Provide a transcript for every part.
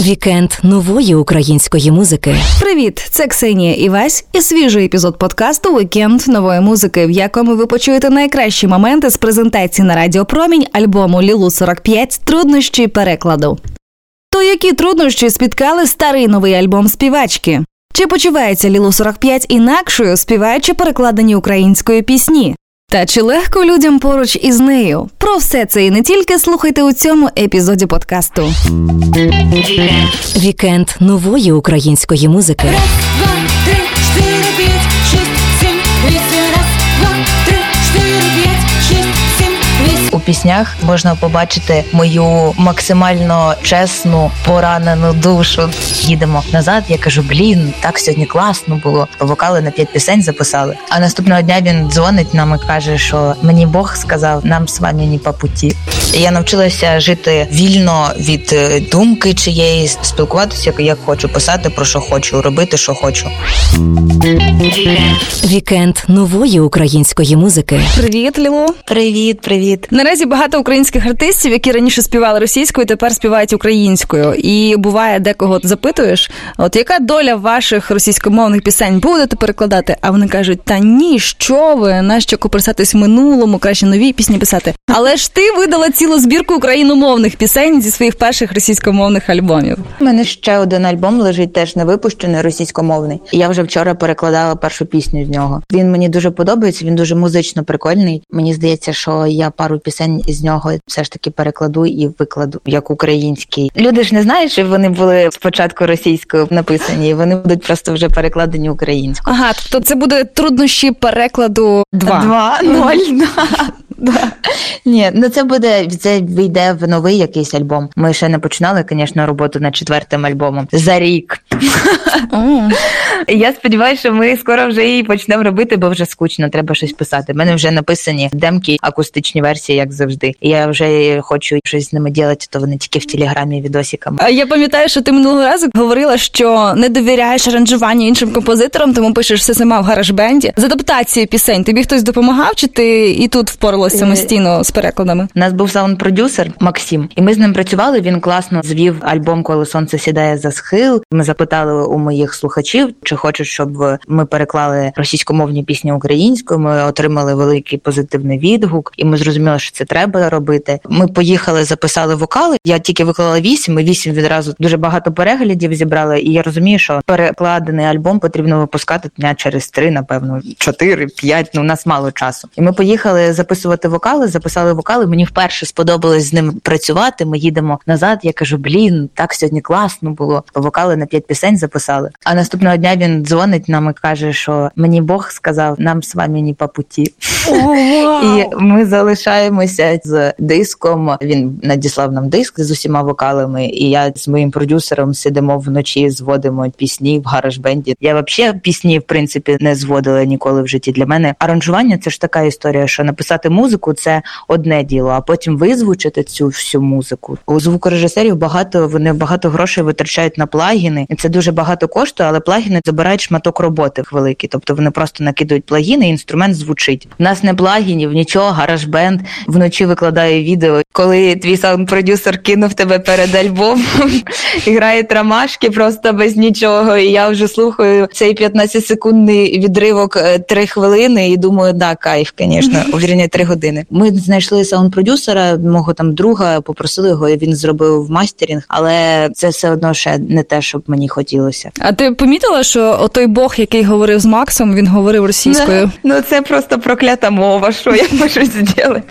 Вікенд нової української музики. Привіт, це Ксенія Івась і свіжий епізод подкасту Вікенд нової музики, в якому ви почуєте найкращі моменти з презентації на Радіо Промінь альбому Лілу 45 труднощі перекладу. То які труднощі спіткали старий новий альбом співачки? Чи почувається Лілу 45 інакшою, співаючи перекладені українською пісні? Та чи легко людям поруч із нею? Про все це і не тільки слухайте у цьому епізоді подкасту. Вікенд нової української музики. Раз, два, піснях можна побачити мою максимально чесну поранену душу. Їдемо назад. Я кажу: блін, так сьогодні класно було. Вокали на п'ять пісень записали. А наступного дня він дзвонить нам і каже, що мені Бог сказав, нам з вами не по путі. Я навчилася жити вільно від е, думки чиєїсь, спілкуватися як хочу, писати про що хочу, робити, що хочу. Вікенд нової української музики. Привіт, Лілу! Привіт, привіт. Наразі багато українських артистів, які раніше співали російською, тепер співають українською. І буває, декого запитуєш, от яка доля ваших російськомовних пісень будете перекладати? А вони кажуть: та ні, що ви, нащо копирсатись в минулому, краще нові пісні писати. Але ж ти видала цілу збірку україномовних пісень зі своїх перших російськомовних альбомів. У мене ще один альбом лежить теж не випущений, російськомовний. Я вже вчора перекладала першу пісню з нього. Він мені дуже подобається. Він дуже музично прикольний. Мені здається, що я пару пісень з нього все ж таки перекладу і викладу як український. Люди ж не знають, що вони були спочатку російською написані. і Вони будуть просто вже перекладені українською. Ага, тобто це буде труднощі перекладу два. Два ноль. Да. Ні, ну це буде це вийде в новий якийсь альбом. Ми ще не починали, звісно, роботу над четвертим альбомом за рік. Я сподіваюся, що ми скоро вже її почнемо робити, бо вже скучно, треба щось писати. У мене вже написані демки, акустичні версії, як завжди. Я вже хочу щось з ними робити, то вони тільки в телеграмі відосиками. Я пам'ятаю, що ти минулого разу говорила, що не довіряєш аранжуванню іншим композиторам, тому пишеш все сама в гараж-бенді. З адаптацією пісень тобі хтось допомагав, чи ти і тут впоралась Е, самостійно з перекладами? У нас був саунд-продюсер Максим, і ми з ним працювали. Він класно звів альбом, коли сонце сідає за схил. Ми запитали у моїх слухачів, чи хочуть, щоб ми переклали російськомовні пісні українською. Ми отримали великий позитивний відгук, і ми зрозуміли, що це треба робити. Ми поїхали, записали вокали. Я тільки виклала вісім, і вісім відразу дуже багато переглядів зібрали. І я розумію, що перекладений альбом потрібно випускати дня через три, напевно, чотири, п'ять. Ну у нас мало часу. І ми поїхали записувати вокали, записали вокали. Мені вперше сподобалось з ним працювати. Ми їдемо назад. Я кажу, блін, так сьогодні класно було. Вокали на п'ять пісень записали. А наступного дня він дзвонить нам і каже, що мені Бог сказав, нам з вами не по путі. І ми залишаємося з диском. Він надіслав нам диск з усіма вокалами, і я з моїм продюсером сидимо вночі, зводимо пісні в гараж-бенді. Я взагалі пісні в принципі не зводила ніколи в житті. Для мене аранжування це ж така історія, що написати музику це одне діло, а потім визвучити цю всю музику. У звукорежисерів багато вони багато грошей витрачають на плагіни, і це дуже багато коштує, але плагіни забирають шматок роботи великий. Тобто вони просто накидують плагіни, і інструмент звучить. У нас не плагінів, нічого, гараж-бенд вночі викладає відео. Коли твій саунд-продюсер кинув тебе перед альбомом, і грає трамашки просто без нічого. І я вже слухаю цей 15-секундний відривок е, три хвилини і думаю, да, кайф, звісно, вірні три години. Ми знайшли саунд-продюсера, мого там друга, попросили його, і він зробив мастерінг, але це все одно ще не те, щоб мені хотілося. А ти помітила, що отой Бог, який говорив з Максом, він говорив російською? Ну це просто проклята мова. Що я можу зробити?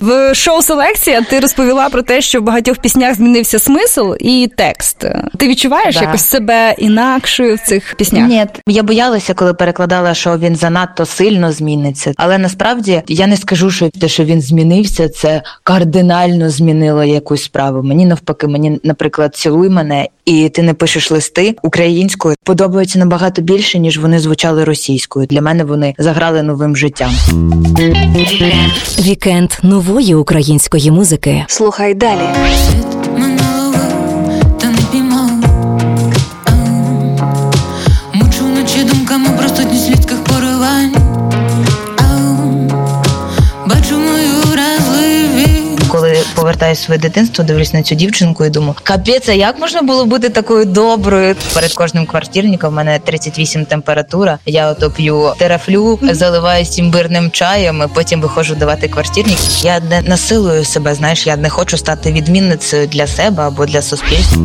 В шоу Селекція ти розповіла про те, що в багатьох піснях змінився смисл і текст. Ти відчуваєш Да. якось себе інакшою в цих піснях? Ні, я боялася, коли перекладала, що він занадто сильно зміниться. Але насправді я не скажу, що те, що він змінився, це кардинально змінило якусь справу. Мені навпаки, мені, наприклад, цілуй мене, і ти не пишеш листи українською. Подобаються набагато більше, ніж вони звучали російською. Для мене вони заграли новим життям. Вікенд нової української музики. Слухай далі. Минулого та не піймав. Мучу вночі думками Ау. Бачу мою вразливість. Коли повертаєшся повертаю в своє дитинство, дивлюсь на цю дівчинку і думаю, капець, а як можна було бути такою доброю? Перед кожним квартирником в мене 38 температура. Я ото п'ю терафлю, заливаюсь імбирним чаєм, і потім виходжу давати квартирник. Я не насилую себе. Знаєш, я не хочу стати відмінницею для себе або для суспільства.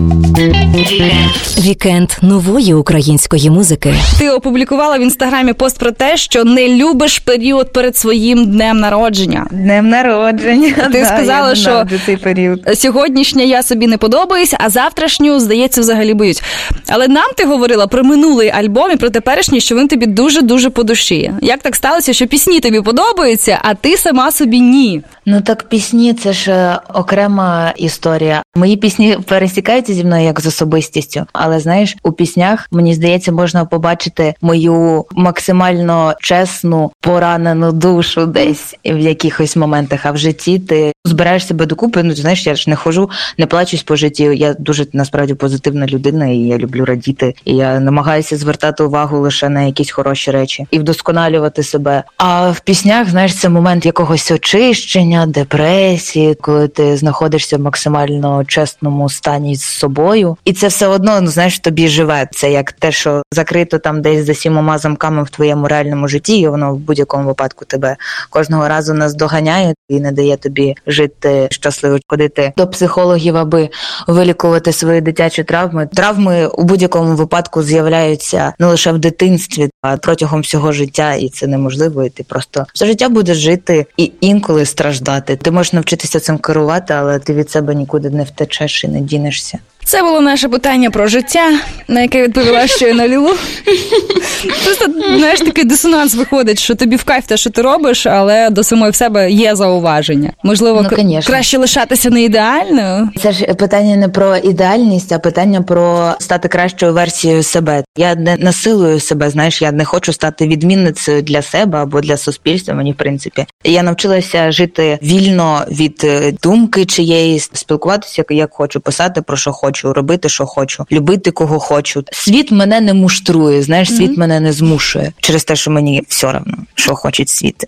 Вікенд нової української музики. Ти опублікувала в інстаграмі пост про те, що не любиш період перед своїм днем народження. Днем народження. Ти сказала, що цей період. Сьогоднішня я собі не подобаюсь, а завтрашню, здається, взагалі боюсь. Але нам ти говорила про минулий альбом і про теперішній, що він тобі дуже дуже по душі. Як так сталося, що пісні тобі подобаються, а ти сама собі ні? Ну так пісні це ж е, окрема історія. Мої пісні пересікаються зі мною як з особистістю, але знаєш, у піснях мені здається, можна побачити мою максимально чесну поранену душу десь в якихось моментах. А в житті ти збираєш себе докупи. Ну знаєш, я ж не хожу, не плачусь по житті. Я дуже насправді позитивна людина, і я люблю радіти. І я намагаюся звертати увагу лише на якісь хороші речі і вдосконалювати себе. А в піснях, знаєш, це момент якогось очищення, депресії, коли ти знаходишся в максимально чесному стані з собою, і це все одно, ну знаєш, тобі живе. Це як те, що закрито там десь за сімома замками в твоєму реальному житті, і воно в будь-якому випадку тебе кожного разу наздоганяє і не дає тобі жити щасливо, ходити до психологів, аби вилікувати свої дитячі травми. Травми у будь-якому випадку з'являються не лише в дитинстві, а протягом всього життя, і це неможливо. І ти просто все життя будеш жити і інколи страждати. Ти можеш навчитися цим керувати, але ти від себе нікуди не втечеш і не дінешся. Це було наше питання про життя, на яке відповіла щойно Лілу. Просто знаєш, такий дисонанс виходить, що тобі в кайф те, що ти робиш, але до самої в себе є зауваження. Можливо, Ну, краще лишатися не ідеальною. Це ж питання не про ідеальність, а питання про стати кращою версією себе. Я не насилую себе. Знаєш, я не хочу стати відмінницею для себе або для суспільства. Мені в принципі я навчилася жити вільно від е, думки чиєїсь, спілкуватися як хочу, писати про що хочу, робити, що хочу, любити кого хочу. Світ мене не муштрує. Знаєш, світ мене не змушує через те, що мені все одно, що хоче світ.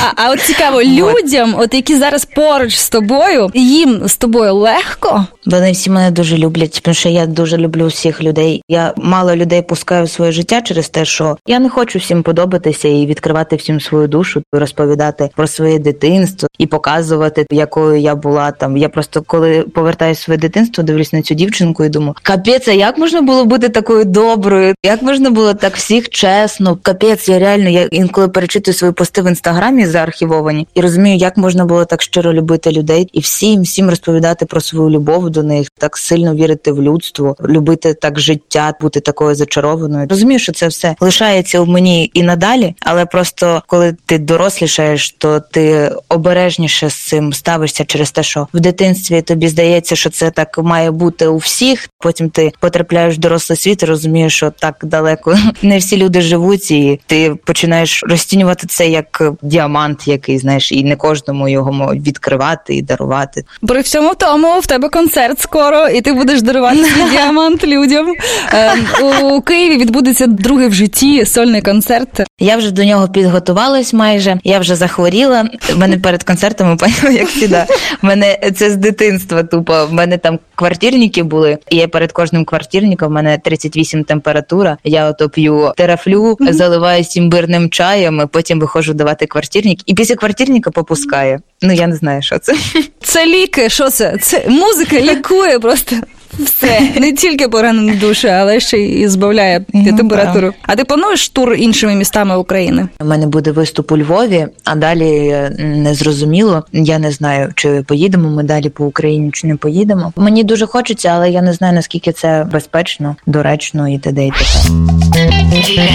А, а от цікаво, людям, от які зараз поруч з тобою, їм з тобою легко. Вони всі мене дуже люблять, тому що я дуже люблю всіх людей. Я мало людей пускаю в своє життя через те, що я не хочу всім подобатися і відкривати всім свою душу, розповідати про своє дитинство і показувати, якою я була там. Я просто коли повертаюся в своє дитинство, дивлюсь на цю дівчинку і думаю, капець, а як можна було бути такою доброю? Як можна було так всіх чесно? Капець, я реально я інколи перечитую свої пости в інстаграмі заархівовані і розумію, як можна було так щиро любити людей і всім всім розповідати про свою любов до них, так сильно вірити в людство, любити так життя, бути такою зачарованою. Розумію, що це все лишається у мені і надалі, але просто коли ти дорослішаєш, то ти обережніше з цим ставишся через те, що в дитинстві тобі здається, що це так має бути у всіх. Потім ти потрапляєш в дорослий світ розумієш, що так далеко не всі люди живуть, і ти починаєш розцінювати це як діамант, який знаєш, і не кожному його відкривати і дарувати. При всьому тому в тебе концерт скоро, і ти будеш дарувати свій діамант людям. Ем, у Києві відбудеться другий в житті сольний концерт. Я вже до нього підготувалась майже. Я вже захворіла. В мене перед концертами поняла, як завжди. В мене це з дитинства. Тупо в мене там квартирники були. І я перед кожним квартирником в мене 38 температура. Я ото п'ю терафлю, заливаюсь імбирним чаєм, потім виходжу давати квартирник. І після квартирника попускає. Ну я не знаю, що це. Це ліки, що це? Це музика лікує просто. Все не тільки поранені душі, але ще й збавляє Ну, температуру. А ти плануєш тур іншими містами України? У мене буде виступ у Львові, а далі е, не зрозуміло. Я не знаю, чи поїдемо ми далі по Україні, чи не поїдемо. Мені дуже хочеться, але я не знаю наскільки це безпечно, доречно і т.д. і т.п.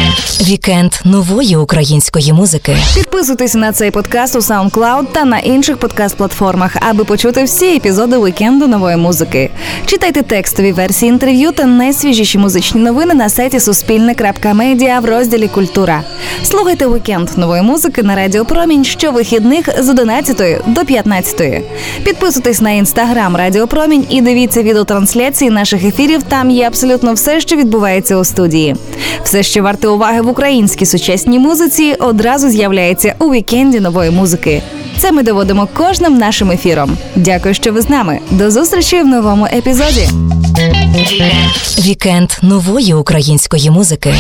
Вікенд нової української музики. Підписуйтесь на цей подкаст у SoundCloud та на інших подкаст-платформах, аби почути всі епізоди вікенду нової музики. Читайте текстові версії інтерв'ю та найсвіжіші музичні новини на сайті Суспільне.Медіа в розділі Культура. Слухайте вікенд нової музики на Радіо Промінь щовихідних з 11 до 15. Підписуйтесь на інстаграм Радіо Промінь і дивіться відеотрансляції наших ефірів. Там є абсолютно все, що відбувається у студії. Все, що варте уваги в українській сучасній музиці, одразу з'являється у вікенді нової музики. Це ми доводимо кожним нашим ефіром. Дякую, що ви з нами. До зустрічі в новому епізоді. Вікенд нової української музики.